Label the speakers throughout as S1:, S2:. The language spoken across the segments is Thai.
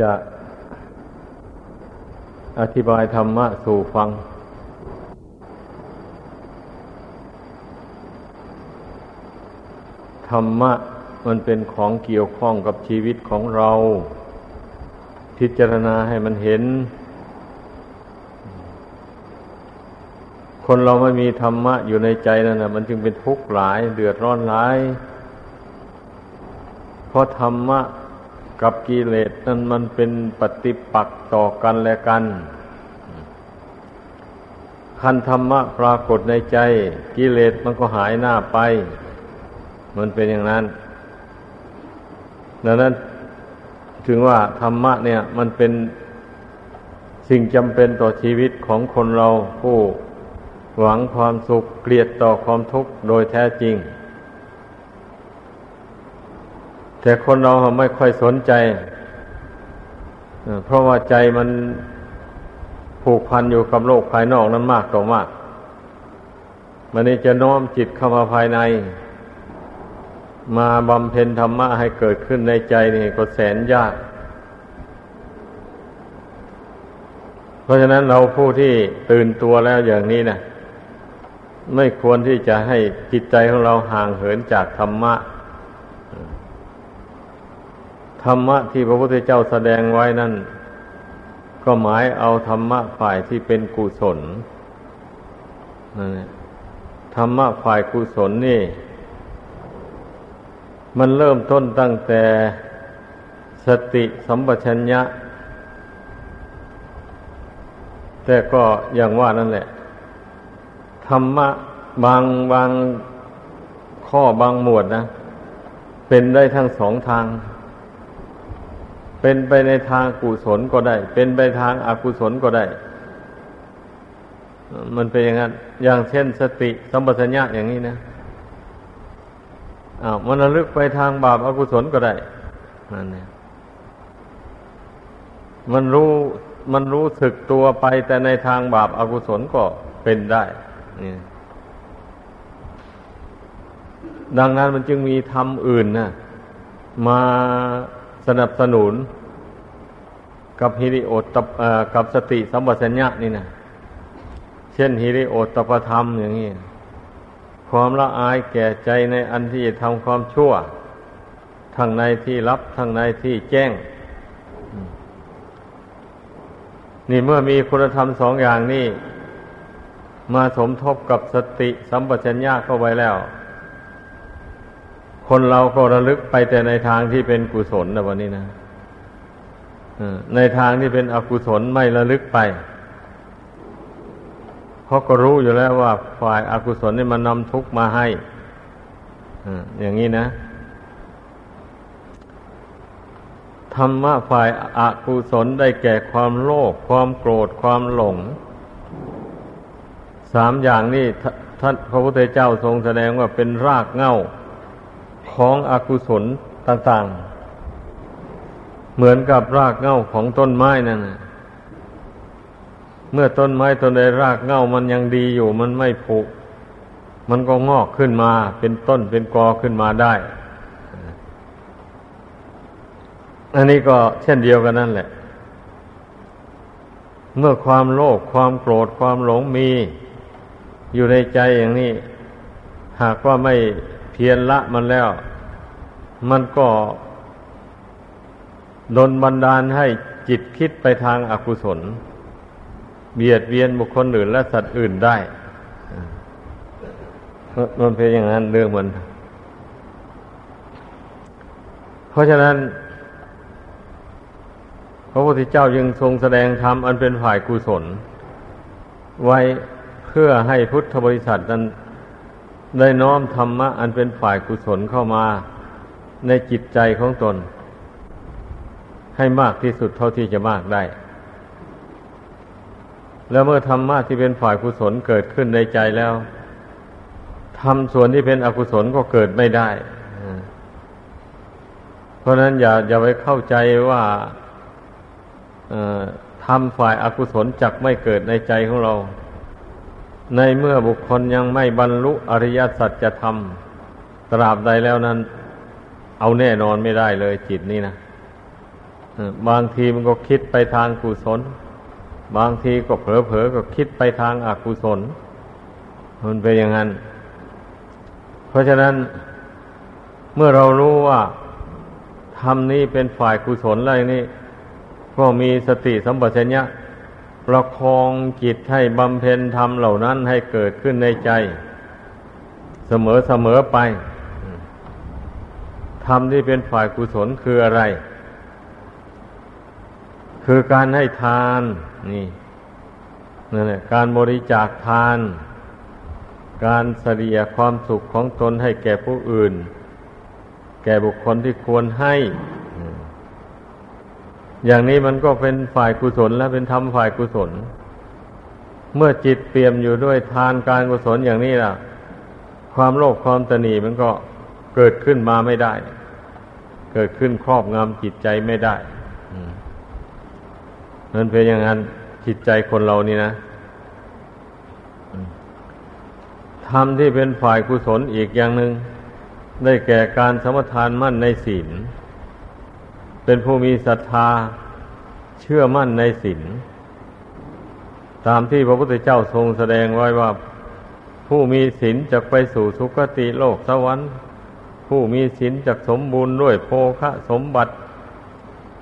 S1: จะอธิบายธรรมะสู่ฟัง ธรรมะมันเป็นของเกี่ยวข้องกับชีวิตของเรา พิจารณาให้มันเห็น คนเราไม่มีธรรมะอยู่ในใจนั่นนะมันจึงเป็นทุกข์หลาย เดือดร้อนหลาย เพราะธรรมะ กับกิเลสนั้นมันเป็นปฏิปักษ์ต่อกันและกันคันธรรมะปรากฏในใจ กิเลสมันก็หายหน้าไป มันเป็นอย่างนั้น ดังนั้นถึงว่าธรรมะเนี่ย มันเป็นสิ่งจำเป็นต่อชีวิตของคนเราผู้หวังความสุขเกลียดต่อความทุกข์โดยแท้จริง แต่คนเราไม่ค่อยสนใจเพราะว่าใจมันผูกพันอยู่กับโลกภายนอกนั้นมากต่อมาก มันนี้จะน้อมจิตเข้ามาภายใน มาบำเพ็ญธรรมะให้เกิดขึ้นในใจนี่ก็แสนยาก เพราะฉะนั้นเราผู้ที่ตื่นตัวแล้วอย่างนี้นะไม่ควรที่จะให้จิตใจของเราห่างเหินจากธรรมะ ธรรมะที่พระพุทธเจ้าแสดงไว้นั่น ก็หมายเอาธรรมะฝ่ายที่เป็นกุศลนั่นธรรมะฝ่ายกุศลนี่ มันเริ่มต้นตั้งแต่สติสัมปชัญญะ แต่ก็อย่างว่านั่นแหละ ธรรมะบางบางข้อบางหมวดนะ เป็นได้ทั้งสองทาง เป็นไปในทางกุศลก็ได้ เป็นไปทางอากุศลก็ได้ มันเป็นอย่างนั้น อย่างเช่นสติสัมปชัญญะอย่างนี้นะอ้าวมันระลึกไปทางบาปอากุศลก็ได้นั่นเนี่ยมันรู้มันรู้สึกตัวไปแต่ในทางบาปอากุศลก็เป็นได้นี่ดังนั้นมันจึงมีธรรมอื่นนะมา นับสนุน กับฮิริโอตกับสติสัมปชัญญะนี่นะเช่นฮิริโอตปธรรมอย่างนี้ ความละอายแก่ใจในอันที่จะทำความชั่ว ทั้งในที่รับทั้งในที่แจ้ง นี่เมื่อมีคุณธรรมสองอย่างนี้ มาสมทบกับสติสัมปชัญญะเข้าไปแล้ว คนเราก็ระลึกไปแต่ในทางที่เป็นกุศลนะวันนี้นะในทางที่เป็นอกุศลไม่ระลึกไป เพราะก็รู้อยู่แล้วว่าฝ่ายอากุศลนี่มันนำทุกข์มาให้อย่างนี้นะธรรมะฝ่ายอากุศลได้แก่ความโลภความโกรธความหลง สามอย่างนี้ท่านพระพุทธเจ้าทรงแสดงว่าเป็นรากเง้า ของอกุศลต่างๆ เหมือนกับรากเง้าของต้นไม้นั่นนะเมื่อต้นไม้ต้นใดรากเง้ามันยังดีอยู่ มันไม่ผุ มันก็งอกขึ้นมาเป็นต้นเป็นกอขึ้นมาได้ อันนี้ก็เช่นเดียวกันนั่นแหละ เมื่อความโลภความโกรธความหลงมี อยู่ในใจอย่างนี้ หากว่าไม่ เพียรละมันแล้ว มันก็ดนบันดาลให้จิตคิดไปทางอากุศล เบียดเบียนบุคคลอื่นและสัตว์อื่นได้ มันเป็นอย่างนั้นเรื่องมัน เพราะฉะนั้น พระพุทธเจ้ายังทรงแสดงธรรมอันเป็นฝ่ายกุศล ไว้เพื่อให้พุทธบริษัทนั้น ได้น้อมธรรมะ อันเป็นฝ่ายกุศลเข้ามาในจิตใจของตน ให้มากที่สุดเท่าที่จะมากได้ แล้วเมื่อธรรมะที่เป็นฝ่ายกุศลเกิดขึ้นในใจแล้วทำส่วนที่เป็นอกุศลก็เกิดไม่ได้ เพราะนั้นอย่าอย่าไปเข้าใจว่าทำฝ่ายอากุศลจักไม่เกิดในใจของเรา ในเมื่อบุคคลยังไม่บรรลุอริยสัจธรรมตราบใดแล้วนั้น เอาแน่นอนไม่ได้เลยจิตนี้นะบางทีมันก็คิดไปทางกุศล บางทีก็เผลอๆก็คิดไปทางอกุศล มันเป็นอย่างนั้น เพราะฉะนั้นเมื่อเรารู้ว่าธรรมนี้เป็นฝ่ายกุศลอะไรนี่ ก็มีสติสัมปชัญญะ ประคองจิตให้บำเพ็ญธรรมเหล่านั้นให้เกิดขึ้นในใจ เสมอเสมอไปธรรมที่เป็นฝ่ายกุศลคืออะไร คือการให้ทานนี่นั่นแหละการบริจาคทาน การเสียความสุขของตนให้แก่ผู้อื่น แก่บุคคลที่ควรให้ อย่างนี้มันก็เป็นฝ่ายกุศลและเป็นธรรมฝ่ายกุศล เมื่อจิตเปี่ยมอยู่ด้วยทานการกุศลอย่างนี้ล่ะ ความโลภความตนีมันก็เกิดขึ้นมาไม่ได้ เกิดขึ้นครอบงำจิตใจไม่ได้นั่นเป็นอย่างนั้นจิตใจคนเรานี่นะธรรมที่เป็นฝ่ายกุศลอีกอย่างหนึง่งได้แก่การสมทานมั่นในศีล เป็นผู้มีศรัทธาเชื่อมั่นในศีลตามที่พระพุทธเจ้าทรงแสดงไว้ว่า ผู้มีศีลจะไปสู่สุคติโลกสวรรค์ ผู้มีศีลจะสมบูรณ์ด้วยโภคะสมบัติ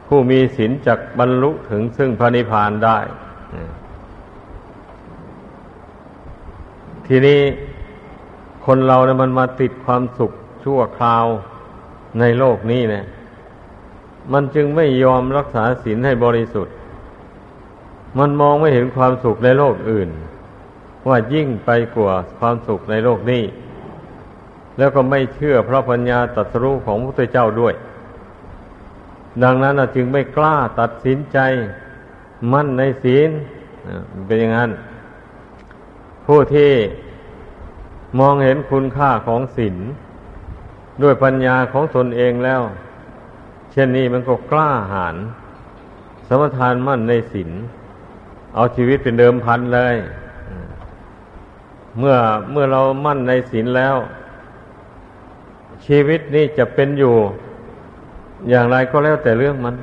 S1: ผู้มีศีลจะบรรลุถึงซึ่งพระนิพพานได้ ทีนี้คนเราเนี่ยมันมาติดความสุขชั่วคราวในโลกนี้เนี่ย มันจึงไม่ยอมรักษาศีลให้บริสุทธิ์ มันมองไม่เห็นความสุขในโลกอื่น ว่ายิ่งไปกว่าความสุขในโลกนี้ แล้วก็ไม่เชื่อพระปัญญาตรัสรู้ของพระพุทธเจ้าด้วย ดังนั้นจึงไม่กล้าตัดสินใจมั่นในศีลเป็นอย่างนั้น ผู้ที่มองเห็นคุณค่าของศีลด้วยปัญญาของตนเองแล้ว เช่นนี้มันก็กล้าหาญสมทานมั่นในศีลเอาชีวิตเป็นเดิมพันเลย เมื่อเมื่อเรามั่นในศีลแล้ว ชีวิตนี้จะเป็นอยู่ อย่างไรก็แล้วแต่เรื่องมัน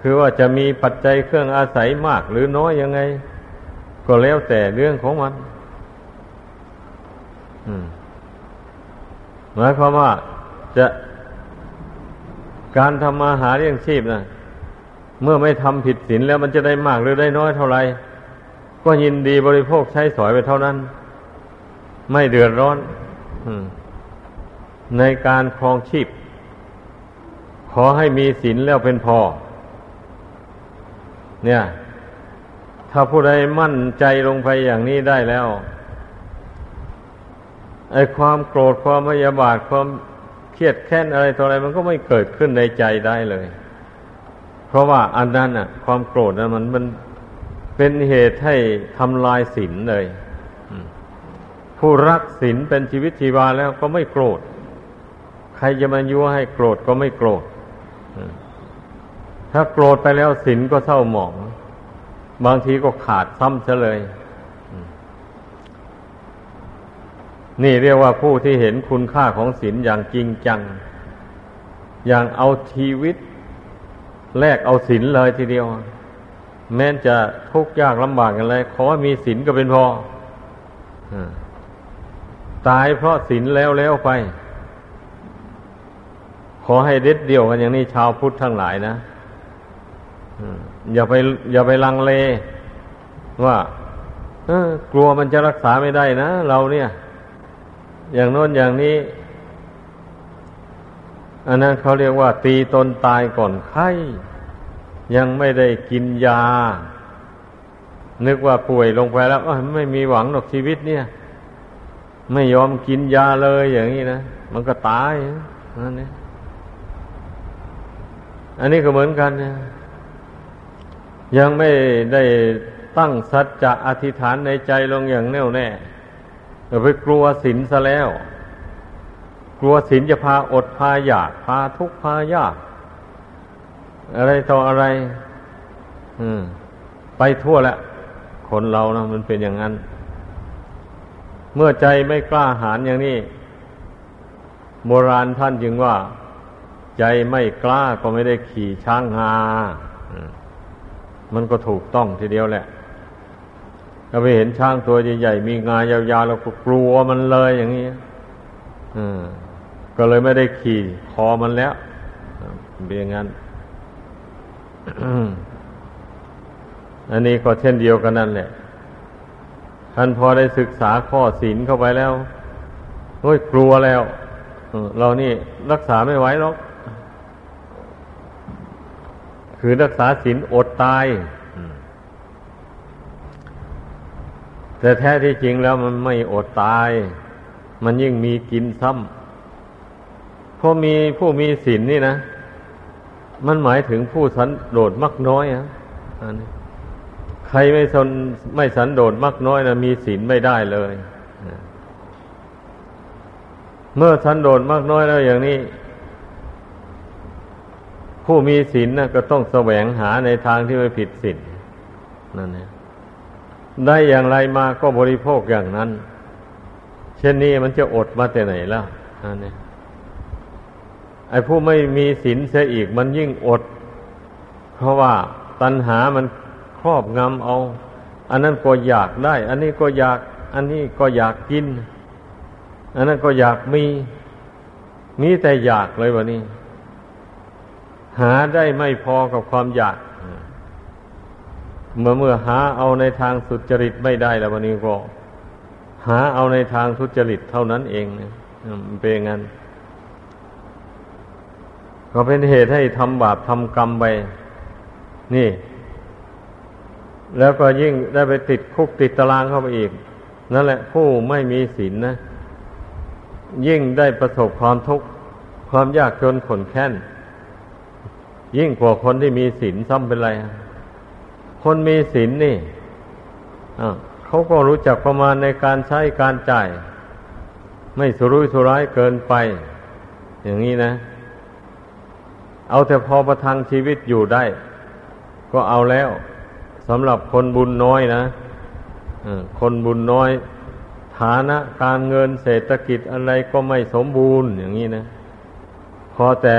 S1: คือว่าจะมีปัจจัยเครื่องอาศัยมากหรือน้อยยังไง ก็แล้วแต่เรื่องของมันหมายความว่าจะ การทำมาหาเลี้ยงชีพนะเมื่อไม่ทำผิดศีลแล้วมันจะได้มากหรือได้น้อยเท่าไหร่ก็ยินดีบริโภคใช้สอยไปเท่านั้น ไม่เดือดร้อนในการครองชีพ ขอให้มีศีลแล้วเป็นพอ เนี่ย ถ้าผู้ใดมั่นใจลงไปอย่างนี้ได้แล้วไอ้ความโกรธความพยาบาทความ รียดแค้นอะไรต่ออะไรมันก็ไม่เกิดขึ้นในใจได้เลย เพราะว่าอันนั้นอะ ความโกรธนั้นมันมันเป็นเหตุให้ทำลายศีลเลย ผู้รักศีลเป็นชีวิตชีวาแล้วก็ไม่โกรธ ใครจะมายั่วให้โกรธก็ไม่โกรธ ถ้าโกรธไปแล้วศีลก็เศร้าหมอง บางทีก็ขาดซ้ำซะเลย นี่เรียกว่าผู้ที่เห็นคุณค่าของศีลอย่างจริงจัง อย่างเอาชีวิตแลกเอาศีลเลยทีเดียว แม้จะทุกข์ยากลำบากอะไรขอมีศีลก็เป็นพอตายเพราะศีลแล้วแล้วไป ขอให้เด็ดเดี่ยวกันอย่างนี้ชาวพุทธทั้งหลายนะอย่าไป อย่าไปลังเล ว่ากลัวมันจะรักษาไม่ได้นะเราเนี่ย อย่างโน้นอย่างนี้ อันนั้นเขาเรียกว่า ตีตนตายก่อนไข้ยังไม่ได้กินยา นึกว่าป่วยลงไปแล้วไม่มีหวังหรอกชีวิตเนี่ย ไม่ยอมกินยาเลยอย่างนี้นะมันก็ตายนั่นนี่อันนี้ก็เหมือนกันเนี่ยยังไม่ได้ตั้งสัจจะอธิษฐานในใจลงอย่างแน่วแน่ ไปกลัวศีลซะแล้ว กลัวศีลจะพาอดพาอยากพาทุกข์พายาก อะไรต่ออะไร อืม ไปทั่วแล้วคนเรานะมันเป็นอย่างนั้น เมื่อใจไม่กล้าหาญอย่างนี้ โบราณท่านจึงว่า ใจไม่กล้าก็ไม่ได้ขี่ช้างหามันก็ถูกต้องทีเดียวแหละ ถ้าไปเห็นช้างตัวใหญ่ๆมีงายาวๆเราก็กลัวมันเลยอย่างนี้ก็เลยไม่ได้ขี่คอมันแล้วเป็นอย่างนั้นอันนี้ก็เช่นเดียวกันนั่นแหละท่านพอได้ศึกษาข้อศีลเข้าไปแล้วโอ้ยกลัวแล้วเรานี่รักษาไม่ไหวหรอกคือรักษาศีลอดตาย แต่แท้ที่จริงแล้วมันไม่อดตาย มันยิ่งมีกินซ้ำเพราะมีผู้มีศีลนนี่นะ มันหมายถึงผู้สันโดษมักน้อยอะใครไม่สนไม่สันโดษมักน้อยนะมีศีลไม่ได้เลย เมื่อสันโดษมากน้อยแล้วอย่างนี้ ผู้มีศีลนะก็ต้องแสวงหาในทางที่ไม่ผิดศีลนั่นเอง ได้อย่างไรมาก็บริโภคอย่างนั้น เช่นนี้มันจะอดมาแต่ไหนแล้วนั่นเองไอ้ผู้ไม่มีศีลเสียอีกมันยิ่งอด เพราะว่าตัณหามันครอบงำเอา อันนั้นก็อยากได้ อันนี้ก็อยาก อันนี้ก็อยากกิน อันนั้นก็อยากมี มีแต่อยากเลยวันนี้หาได้ไม่พอกับความอยาก เมื่อเมื่อหาเอาในทางสุจริตไม่ได้แล้ววันนี้ก็หาเอาในทางทุจริตเท่านั้นเองเป็นงั้นก็เป็นเหตุให้ทำบาปทำกรรมไปนี่ แล้วก็ยิ่งได้ไปติดคุกติดตารางเข้าไปอีก นั่นแหละ ผู้ไม่มีศีลนนะ ยิ่งได้ประสบความทุกข์ความยากจนขนแค้น ยิ่งกว่าคนที่มีศีลซ้ำเป็นไร คนมีศีลนนี่เขาก็รู้จักประมาณในการใช้การจ่าย ไม่สุรุ่ยสุร่ายเกินไป อย่างนี้นะ เอาแต่พอประทังชีวิตอยู่ได้ ก็เอาแล้วสำหรับคนบุญน้อยนะคนบุญน้อย ฐานะการเงินเศรษฐกิจอะไรก็ไม่สมบูรณ์อย่างนี้นะพอแต่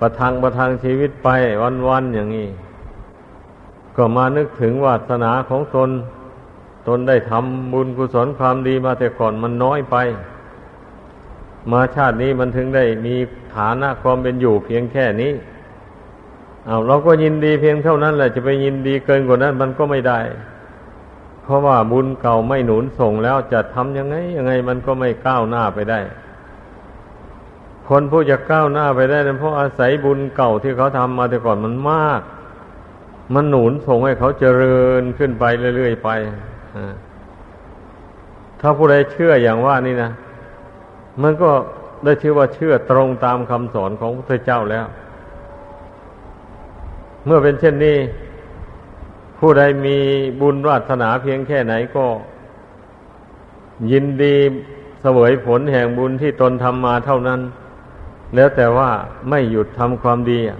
S1: ประทังประทังชีวิตไปวันๆอย่างนี้ ก็มานึกถึงวาสนาของตน ตนได้ทำบุญกุศลความดีมาแต่ก่อนมันน้อยไป มาชาตินี้มันถึงได้มีฐานะความเป็นอยู่เพียงแค่นี้เอาเราก็ยินดีเพียงเท่านั้นแหละจะไปยินดีเกินกว่านั้นมันก็ไม่ได้ เพราะว่าบุญเก่าไม่หนุนส่งแล้วจะทำยังไงยังไงมันก็ไม่ก้าวหน้าไปได้ คนผู้จะก้าวหน้าไปได้นั้นเพราะอาศัยบุญเก่าที่เขาทำมาแต่ก่อนมันมาก มันหนุนส่งให้เขาเจริญขึ้นไปเรื่อยๆไปถ้าผู้ใดเชื่ออย่างว่านี่นะมันก็ได้ชื่อว่าเชื่อตรงตามคำสอนของพระเจ้าแล้ว เมื่อเป็นเช่นนี้ ผู้ใดมีบุญวาสนาเพียงแค่ไหนก็ ยินดีเสวยผลแห่งบุญที่ตนทำมาเท่านั้น แล้วแต่ว่าไม่หยุดทำความดีอ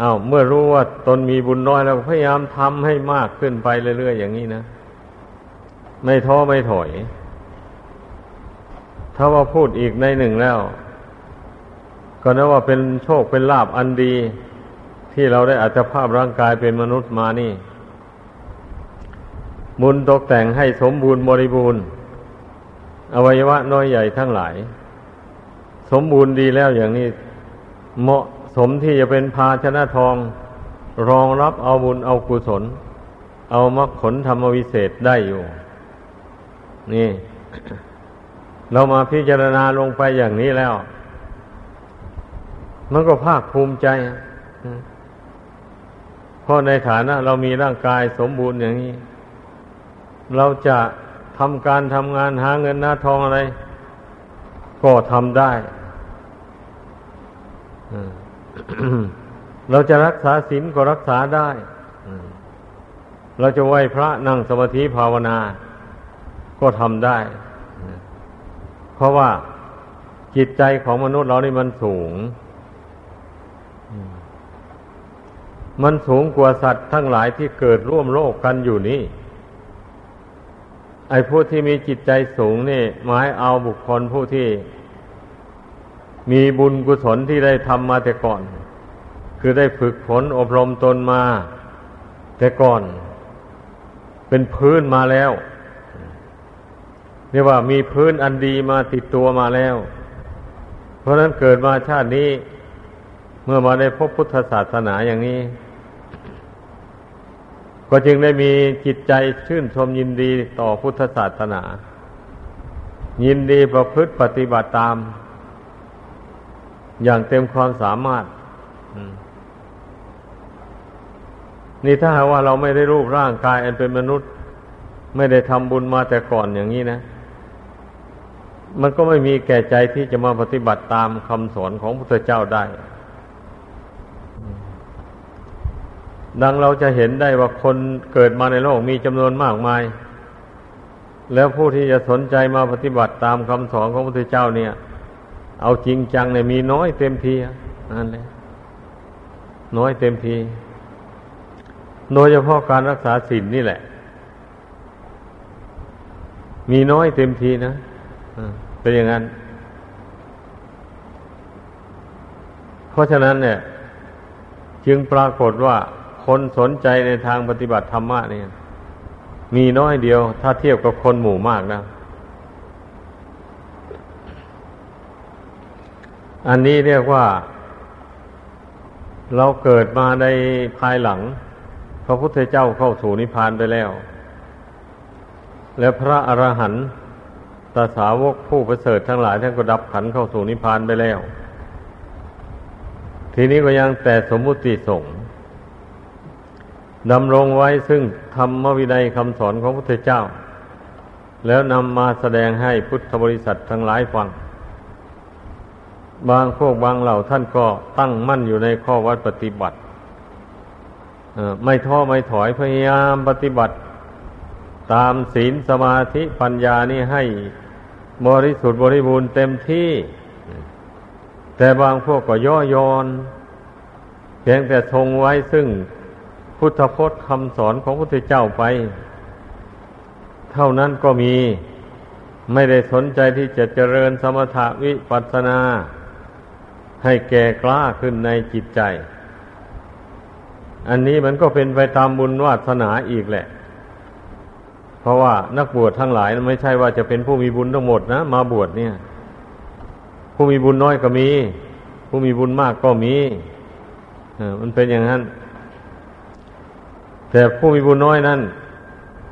S1: า้าวเมื่อรู้ว่าตนมีบุญน้อยแล้วพยายามทำให้มากขึ้นไปเรื่อยๆอย่างนี้นะ ไม่ท้อไม่ถอย ถ้าว่าพูดอีกในหนึ่งแล้ว ก็นับว่าเป็นโชคเป็นลาบอันดี ที่เราได้อัตภาพร่างกายเป็นมนุษย์มานี่ บุญตกแต่งให้สมบูรณ์บริบูรณ์ อวัยวะน้อยใหญ่ทั้งหลาย สมบูรณ์ดีแล้วอย่างนี้เหมาะ สมที่จะเป็นภาชนะทอง รองรับเอาบุญเอากุศล เอามรรคผลธรรมวิเศษได้อยู่ นี่ เรามาพิจารณาลงไปอย่างนี้แล้ว มันก็ภาคภูมิใจเพราะในฐานะ เรามีร่างกายสมบูรณ์อย่างนี้ เราจะทำการทำงานหาเงินหน้าทองอะไร ก็ทำได้ เราจะรักษาศีลก็รักษาได้ เราจะไหวพระนั่งสมาธิภาวนา ก็ทำได้ เพราะว่าจิตใจของมนุษย์เรานี่มันสูง มันสูงกว่าสัตว์ทั้งหลายที่เกิดร่วมโลกกันอยู่นี้ไอ้ผู้ที่มีจิตใจสูงนี่หมายเอาบุคคลผู้ที่ มีบุญกุศลที่ได้ทำมาแต่ก่อน คือได้ฝึกฝนอบรมตนมา แต่ก่อน เป็นพื้นมาแล้วเรียกว่ามีพื้นอันดีมาติดตัวมาแล้ว เพราะนั้นเกิดมาชาตินี้ เมื่อมาได้พบพุทธศาสนาอย่างนี้ ก็จึงได้มีจิตใจชื่นชมยินดีต่อพุทธศาสนา ยินดีประพฤติปฏิบัติตาม อย่างเต็มความสามารถนี่ถ้าหากว่าเราไม่ได้รูปร่างกาย อันเป็นมนุษย์ ไม่ได้ทำบุญมาแต่ก่อนอย่างนี้นะ มันก็ไม่มีแก่ใจที่จะมาปฏิบัติตามคำสอนของพระพุทธเจ้าได้ ดังเราจะเห็นได้ว่าคนเกิดมาในโลกมีจำนวนมากมาย แล้วผู้ที่จะสนใจมาปฏิบัติตามคำสอนของพระพุทธเจ้าเนี่ย เอาจริงจังเนี่ยมีน้อยเต็มทีนั่นแหละน้อยเต็มที โดยเฉพาะการรักษาศีลนนี่แหละ มีน้อยเต็มทีนะเป็นอย่างนั้น เพราะฉะนั้นเนี่ย จึงปรากฏว่าคนสนใจในทางปฏิบัติธรรมะเนี่ย มีน้อยเดียว ถ้าเทียบกับคนหมู่มากนะ อันนี้เรียกว่า เราเกิดมาในภายหลัง พระพุทธเจ้าเข้าสู่นิพพานไปแล้ว แล้วพระอรหันต์ตาสาวกผู้ประเสริฐทั้งหลายท่านก็ดับขันเข้าสู่นิพพานไปแล้ว ทีนี้ก็ยังแต่สมมุติสงฆ์ดำรงไว้ซึ่งธรรมวินัยคำสอนของพระพุทธเจ้า แล้วนำมาแสดงให้พุทธบริษัททั้งหลายฟัง บางพวกบางเหล่าท่านก็ตั้งมั่นอยู่ในข้อวัดปฏิบัติไม่ท้อไม่ถอยพยายามปฏิบัติ ตามศีลสมาธิปัญญานี่ให้บริสุทธิ์บริบูรณ์เต็มที่ แต่บางพวกก็ย่อยอนเพียงแต่ทรงไว้ซึ่งพุทธพจน์คำสอนของพระพุทธเจ้าไป เท่านั้นก็มีไม่ได้สนใจที่จะเจริญสมถะวิปัสสนา ให้แก่กล้าขึ้นในจิตใจ อันนี้มันก็เป็นไปตามบุญวาสนาอีกแหละ เพราะว่านักบวชทั้งหลายไม่ใช่ว่าจะเป็นผู้มีบุญทั้งหมดนะ มาบวชเนี่ย ผู้มีบุญน้อยก็มี ผู้มีบุญมากก็มีมันเป็นอย่างนั้น แต่ผู้มีบุญน้อยนั่น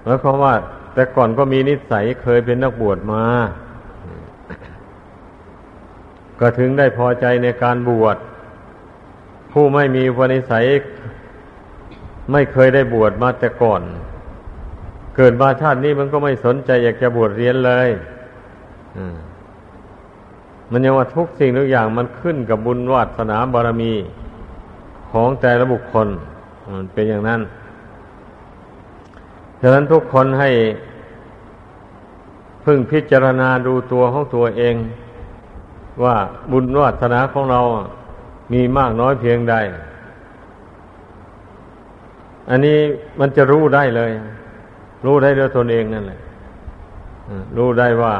S1: หมายความว่า แต่ก่อนก็มีนิสัยเคยเป็นนักบวชมา ก็ถึงได้พอใจในการบวช ผู้ไม่มีวนิสัยไม่เคยได้บวชมาแต่ก่อน เกิดมาชาตินี้มันก็ไม่สนใจอยากจะบวชเรียนเลยมันยังว่าทุกสิ่งทุกอย่างมันขึ้นกับบุญวาสนาบารมีของแต่ละบุคคลมันเป็นอย่างนั้นฉะนั้นทุกคนให้ พึ่งพิจารณาดูตัวของตัวเอง ว่าบุญวาสนาของเรามีมากน้อยเพียงใด อันนี้มันจะรู้ได้เลย รู้ได้ด้วยตนเองนั่นแหละรู้ได้ว่า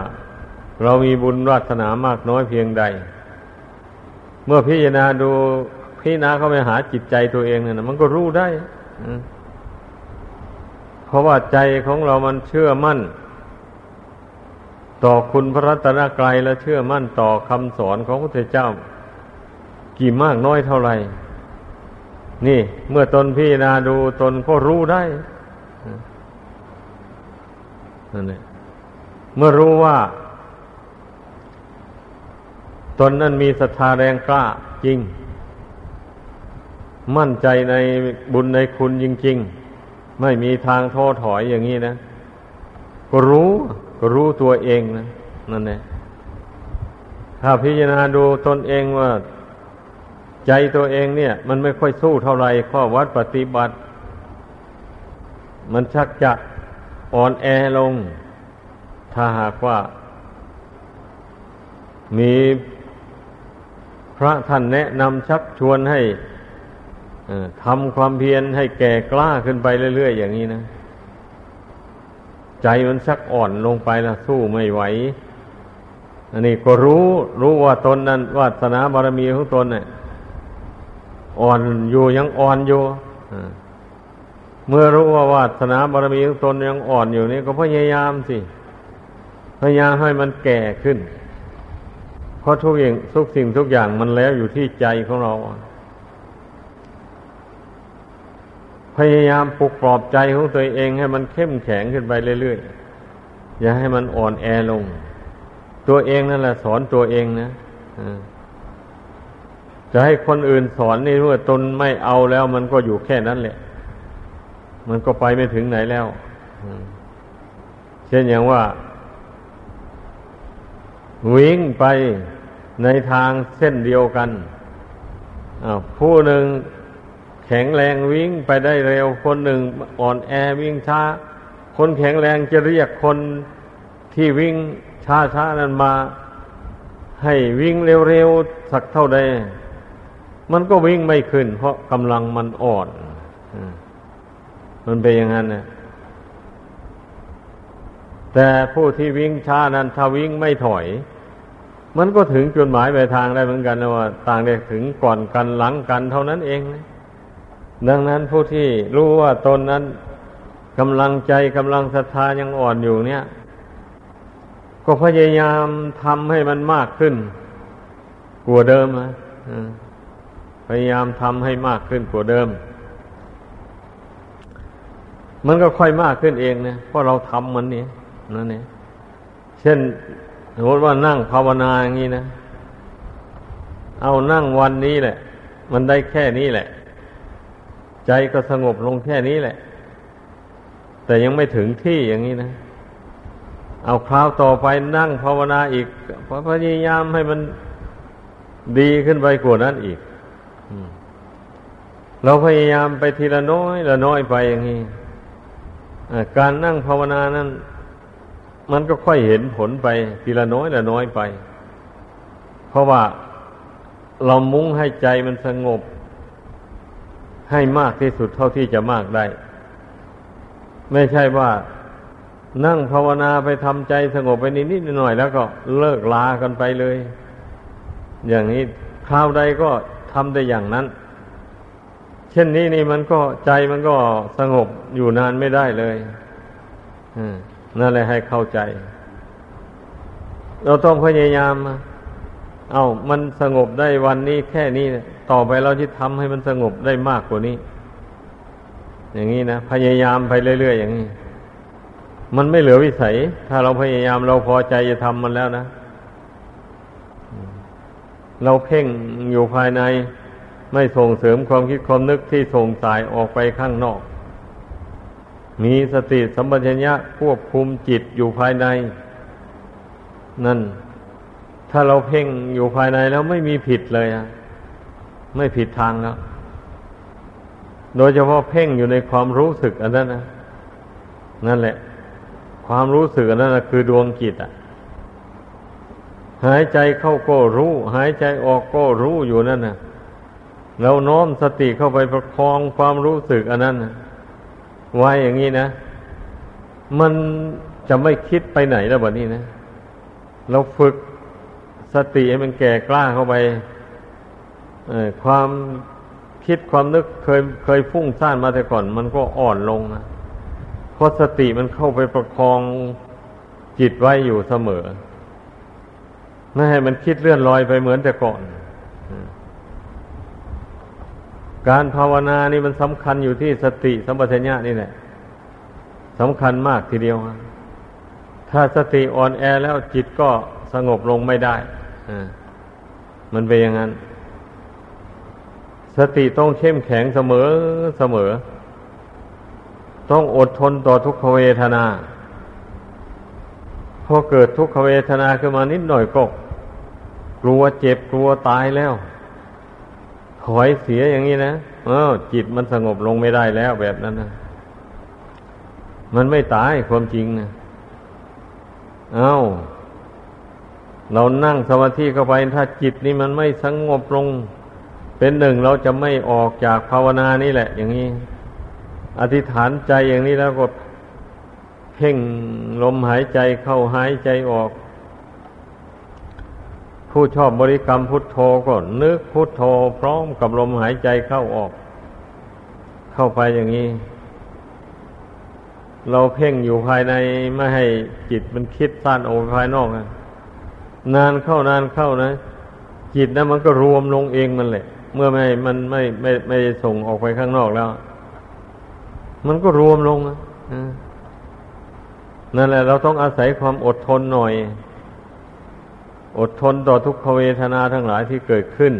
S1: เรามีบุญวาสนามากน้อยเพียงใด เมื่อพิจารณาดูพิจารณาเข้าไปหาจิตใจตัวเองนั่นะมันก็รู้ได้เพราะว่าใจของเรามันเชื่อมั่น ต่อคุณพระรัตนกรัยและเชื่อมั่นต่อคำสอนของพระพุทธเจ้า กี่มากน้อยเท่าไหร่ นี่เมื่อตนพิจารณาดูตนก็รู้ได้นั่นแหละเมื่อรู้ว่า ตนนั้นมีศรัทธาแรงกล้าจริง มั่นใจในบุญในคุณจริง ๆ ไม่มีทางท้อถอยอย่างนี้นะ ก็รู้ รู้ตัวเองนะนั่นแหละถ้าพิจารณาดูตนเองว่า ใจตัวเองเนี่ย มันไม่ค่อยสู้เท่าไหร่ข้อวัดปฏิบัติ มันชักจะอ่อนแอลง ถ้าหากว่า มีพระท่านแนะนำชักชวนให้ทำความเพียรให้แก่กล้าขึ้นไปเรื่อยๆอย่างนี้นะ ใจมันชักอ่อนลงไปละสู้ไม่ไหว อันนี้ก็รู้รู้ว่าตนนั้นวาสนาบารมีของตนเนี่ยอ่อนอยู่ยังอ่อนอยู่เมื่อรู้ว่าวาสนาบารมีของตนยังอ่อนอยู่นี่ก็พยายามสิ พยายามให้มันแก่ขึ้น เพราะทุกอย่างทุกสิ่งทุกอย่างมันแล้วอยู่ที่ใจของเรา พยายามปลุกปลอบใจของตัวเองให้มันเข้มแข็งขึ้นไปเรื่อยๆ อย่าให้มันอ่อนแอลง ตัวเองนั่นแหละสอนตัวเองนะจะให้คนอื่นสอนนี่เมื่อตนไม่เอาแล้ว มันก็อยู่แค่นั้นแหละ มันก็ไปไม่ถึงไหนแล้วเช่นอย่างว่า วิ่งไปในทางเส้นเดียวกันผู้หนึ่ง แข็งแรงวิ่งไปได้เร็วคนหนึ่งอ่อนแอวิ่งช้า คนแข็งแรงจะเรียกคนที่วิ่งช้าช้านั้นมา ให้วิ่งเร็วๆสักเท่าใดมันก็วิ่งไม่ขึ้น เพราะกำลังมันอ่อนมันเป็นอย่างนั้นนะแต่ผู้ที่วิ่งช้านั้นถ้าวิ่งไม่ถอย มันก็ถึงจุดหมายปลายทางได้เหมือนกันนะว่า ต่างได้ถึงก่อนกันหลังกันเท่านั้นเองนะ ดังนั้นผู้ที่รู้ว่าตนนั้นกำลังใจกำลังศรัทธายังอ่อนอยู่เนี่ย ก็พยายามทำให้มันมากขึ้นกว่าเดิมนะพยายามทำให้มากขึ้นกว่าเดิม มันก็ค่อยมากขึ้นเองนะเพราะเราทำมันนี่นั่นเองเช่นสมมติว่านั่งภาวนาอย่างนี้นะ เอานั่งวันนี้แหละ มันได้แค่นี้แหละ ใจก็สงบลงแค่นี้แหละ แต่ยังไม่ถึงที่อย่างนี้นะ เอาคราวต่อไปนั่งภาวนาอีกพยายามให้มันดีขึ้นไปกว่านั้นอีกเราพยายามไปทีละน้อยละน้อยไปอย่างนี้การนั่งภาวนานั้น มันก็ค่อยเห็นผลไป ทีละน้อยละน้อยไป เพราะว่าเรามุ่งให้ใจมันสงบ ให้มากที่สุดเท่าที่จะมากได้ ไม่ใช่ว่านั่งภาวนาไปทำใจสงบไปนิดนิดหน่อยแล้วก็เลิกลากันไปเลย อย่างนี้คราวใดก็ทำได้อย่างนั้น เช่นนี้นี่มันก็ใจมันก็สงบอยู่นานไม่ได้เลยนั่นแหละให้เข้าใจ เราต้องพยายาม เอามันสงบได้วันนี้แค่นี้ ต่อไปเราจะทำให้มันสงบได้มากกว่านี้ อย่างนี้นะพยายามไปเรื่อยๆอย่างนี้ มันไม่เหลือวิสัย ถ้าเราพยายามเราพอใจจะทำมันแล้วนะ เราเพ่งอยู่ภายในไม่ส่งเสริมความคิดความนึกที่ส่งสายออกไปข้างนอก มีสติสัมปชัญญะควบคุมจิตอยู่ภายใน นั่น ถ้าเราเพ่งอยู่ภายในแล้วไม่มีผิดเลยอะ ไม่ผิดทางแล้ว โดยเฉพาะเพ่งอยู่ในความรู้สึกอันนั้นนะนั่นแหละ ความรู้สึกอันนั้นนะคือดวงจิตอะ หายใจเข้าก็รู้ หายใจออกก็รู้อยู่นั่นนะเราน้อมสติเข้าไปประคองความรู้สึกอันนั้นนะไว้อย่างนี้นะ มันจะไม่คิดไปไหนแล้วแบบนี้นะ เราฝึกสติให้มันแก่กล้าเข้าไป ความคิดความนึกเคยเคยฟุ้งซ่านมาแต่ก่อน มันก็อ่อนลงนะเพราะสติมันเข้าไปประคองจิตไว้อยู่เสมอไม่ให้มันคิดเลื่อนลอยไปเหมือนแต่ก่อน การภาวนานี่มันสำคัญอยู่ที่สติสัมปชัญญะนี่แหละสำคัญมากทีเดียว ถ้าสติอ่อนแอแล้วจิตก็สงบลงไม่ได้มันเป็นอย่างนั้น สติต้องเข้มแข็งเสมอเสมอ ต้องอดทนต่อทุกขเวทนา พอเกิดทุกขเวทนาขึ้นมานิดหน่อยก็กลัวเจ็บกลัวตายแล้ว ถอยเสียอย่างนี้นะเออจิตมันสงบลงไม่ได้แล้วแบบนั้นนะมันไม่ตายความจริงนะเอา้า เรานั่งสมาธิเข้าไปถ้าจิตนี่มันไม่สงบลง เป็นหนึ่งเราจะไม่ออกจากภาวนานี่แหละ อย่างนี้ อธิษฐานใจอย่างนี้แล้วก็เพ่งลมหายใจเข้าหายใจออก ผู้ชอบบริกรรมพุทโธก็นึกพุทโธพร้อมกับลมหายใจเข้าออก เข้าไปอย่างนี้ เราเพ่งอยู่ภายในไม่ให้จิตมันคิดสั้นออกภายนอกนะนานเข้านานเข้านะ จิตนั้นมันก็รวมลงเองมันแหละ เมื่อไม่มันไม่ไม่ไม่ส่งออกไปข้างนอกแล้ว มันก็รวมลงนั่นแหละ เราต้องอาศัยความอดทนหน่อย อดทนต่อทุกขเวทนาทั้งหลายที่เกิดขึ้น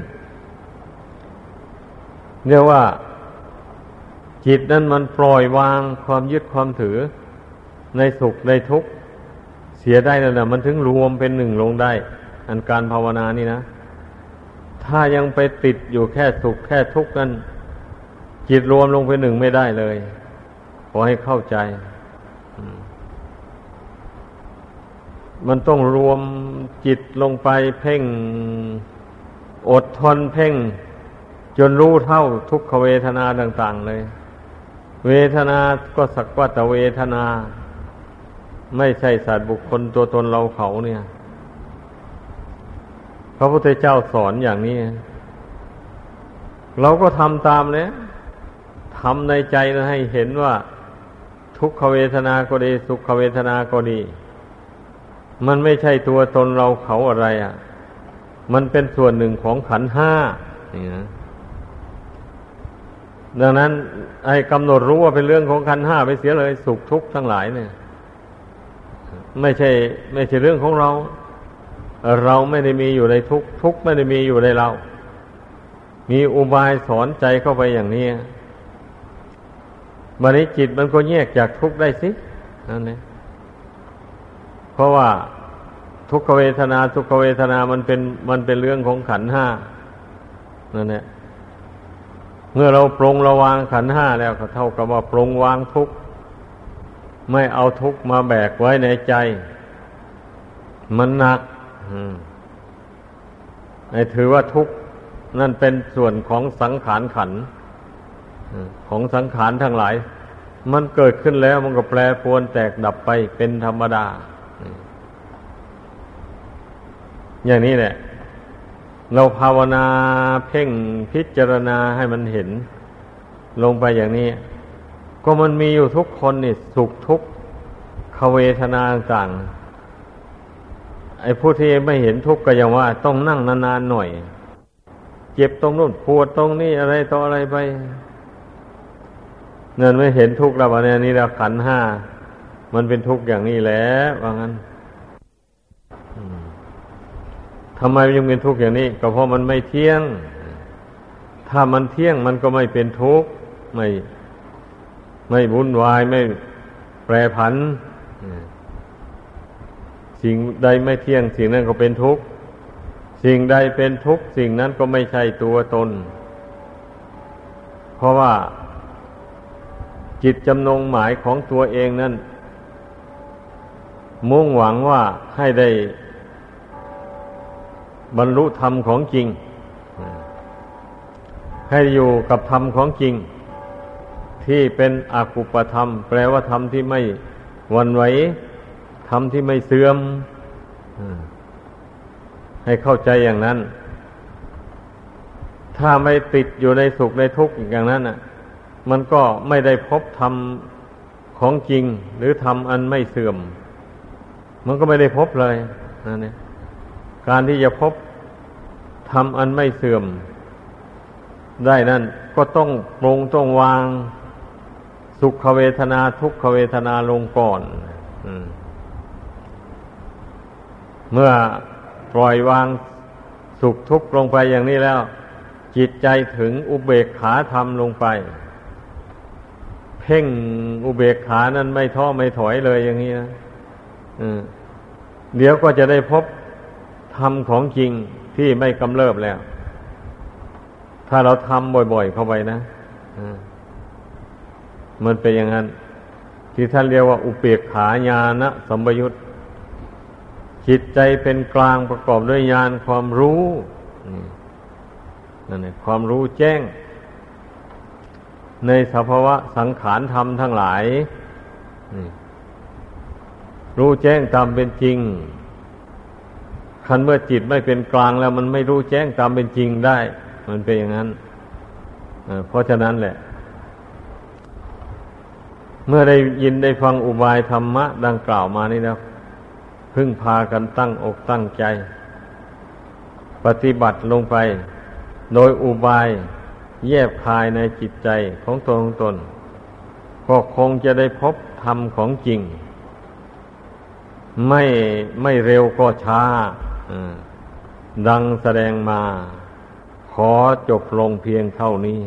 S1: เรียกว่า จิตนั้นมันปล่อยวางความยึดความถือ ในสุขในทุกข์เสียได้แล้วนะมันถึงรวมเป็นหนึ่งลงได้ อันการภาวนานี่นะ ถ้ายังไปติดอยู่แค่สุขแค่ทุกข์นั้นจิตรวมลงเป็นหนึ่งไม่ได้เลย ขอให้เข้าใจ มันต้องรวมจิตลงไปเพ่ง อดทนเพ่ง จนรู้เท่าทุกขเวทนาต่าง ๆ เลย เวทนาก็สักว่าแต่เวทนา ไม่ใช่สัตว์บุคคลตัวตนเราเขาเนี่ย พระพุทธเจ้าสอนอย่างนี้ เราก็ทำตามเลยทำในใจให้เห็นว่า ทุกขเวทนาก็ดีสุขเวทนาก็ดี มันไม่ใช่ตัวตนเราเขาอะไรอะ่ะ มันเป็นส่วนหนึ่งของขันห้านี่นะดังนั้นให้กำหนดรู้ว่าเป็นเรื่องของขันห้าไปเสียเลย สุขทุกข์ทั้งหลายเนี่ย ไม่ใช่ ไม่ใช่เรื่องของเรา เราไม่ได้มีอยู่ในทุกทุกไม่ได้มีอยู่ในเรา มีอุบายสอนใจเข้าไปอย่างนี้บันนี้จิตมันก็แยกจากทุกได้สินั่นเองเพราะว่าทุกขเวทนาทุกขเวทนามันเป็นมันเป็นเรื่องของขันห้านั่นแหละเมื่อเราปรงระวางขันห้าแล้วก็เท่ากับว่าปรงวางทุกข์ไม่เอาทุกข์มาแบกไว้ในใจ มันหนัก ไอ้ถือว่าทุกข์นั่นเป็นส่วนของสังขารขันของสังขารทั้งหลาย มันเกิดขึ้นแล้วมันก็แปรปรวนแตกดับไปเป็นธรรมดา อย่างนี้แหละ เราภาวนาเพ่งพิจารณาให้มันเห็น ลงไปอย่างนี้ ก็มันมีอยู่ทุกคนนี่สุขทุกขเวทนาต่าง ไอ้ผู้ที่ไม่เห็นทุกข์ก็ยังว่า ต้องนั่งนานๆหน่อย เจ็บตรงนู้นปวดตรงนี้อะไรต่ออะไรไปเงินไม่เห็นทุกข์แล้ววันนี้เราขันห้ามันเป็นทุกข์อย่างนี้แหละว่างั้นทำไมยังเป็นทุกข์อย่างนี้ ก็เพราะมันไม่เที่ยง ถ้ามันเที่ยงมันก็ไม่เป็นทุกข์ไม่ ไม่วุ่นวายไม่แปรผัน สิ่งใดไม่เที่ยงสิ่งนั้นก็เป็นทุกข์ สิ่งใดเป็นทุกข์ สิ่งนั้นก็ไม่ใช่ตัวตน เพราะว่าจิตจำนงหมายของตัวเองนั้น มุ่งหวังว่าให้ได้บรรลุธรรมของจริง ให้อยู่กับธรรมของจริง ที่เป็นอกุปธรรม แปลว่าธรรมที่ไม่วันไหว ธรรมที่ไม่เสื่อมให้เข้าใจอย่างนั้น ถ้าไม่ติดอยู่ในสุขในทุกข์อย่างนั้นอะ มันก็ไม่ได้พบธรรมของจริง หรือธรรมอันไม่เสื่อม มันก็ไม่ได้พบเลยนั่นเองการที่จะพบทำอันไม่เสื่อม ได้นั่นก็ต้องปรงต้องวางสุขเวทนาทุกขเวทนาลงก่อน เมื่อปล่อยวางสุขทุกข์ลงไปอย่างนี้แล้ว จิตใจถึงอุเบกขาธรรมลงไป เพ่งอุเบกขานั้นไม่ท้อไม่ถอยเลยอย่างนี้นะเดี๋ยวก็จะได้พบธรรมของจริงที่ไม่กำเริบแล้ว ถ้าเราทำบ่อย ๆ เข้าไปนะมันเป็นอย่างนั้น ที่ท่านเรียกว่าอุเปกขาญาณสัมบยุต จิตใจเป็นกลางประกอบด้วยญาณความรู้นั่นเองความรู้แจ้ง ในสภาวะสังขารธรรมทั้งหลายรู้แจ้งตามเป็นจริง คันเมื่อจิตไม่เป็นกลางแล้ว มันไม่รู้แจ้งตามเป็นจริงได้ มันเป็นอย่างนั้นเพราะฉะนั้นแหละ เมื่อได้ยินได้ฟังอุบายธรรมะ ดังกล่าวมานี่นะ พึ่งพากันตั้งอกตั้งใจ ปฏิบัติลงไป โดยอุบายแยบคายในจิตใจของตนของตน ก็คงจะได้พบธรรมของจริง ไม่ไม่เร็วก็ช้าดังแสดงมา ขอจบลงเพียงเท่านี้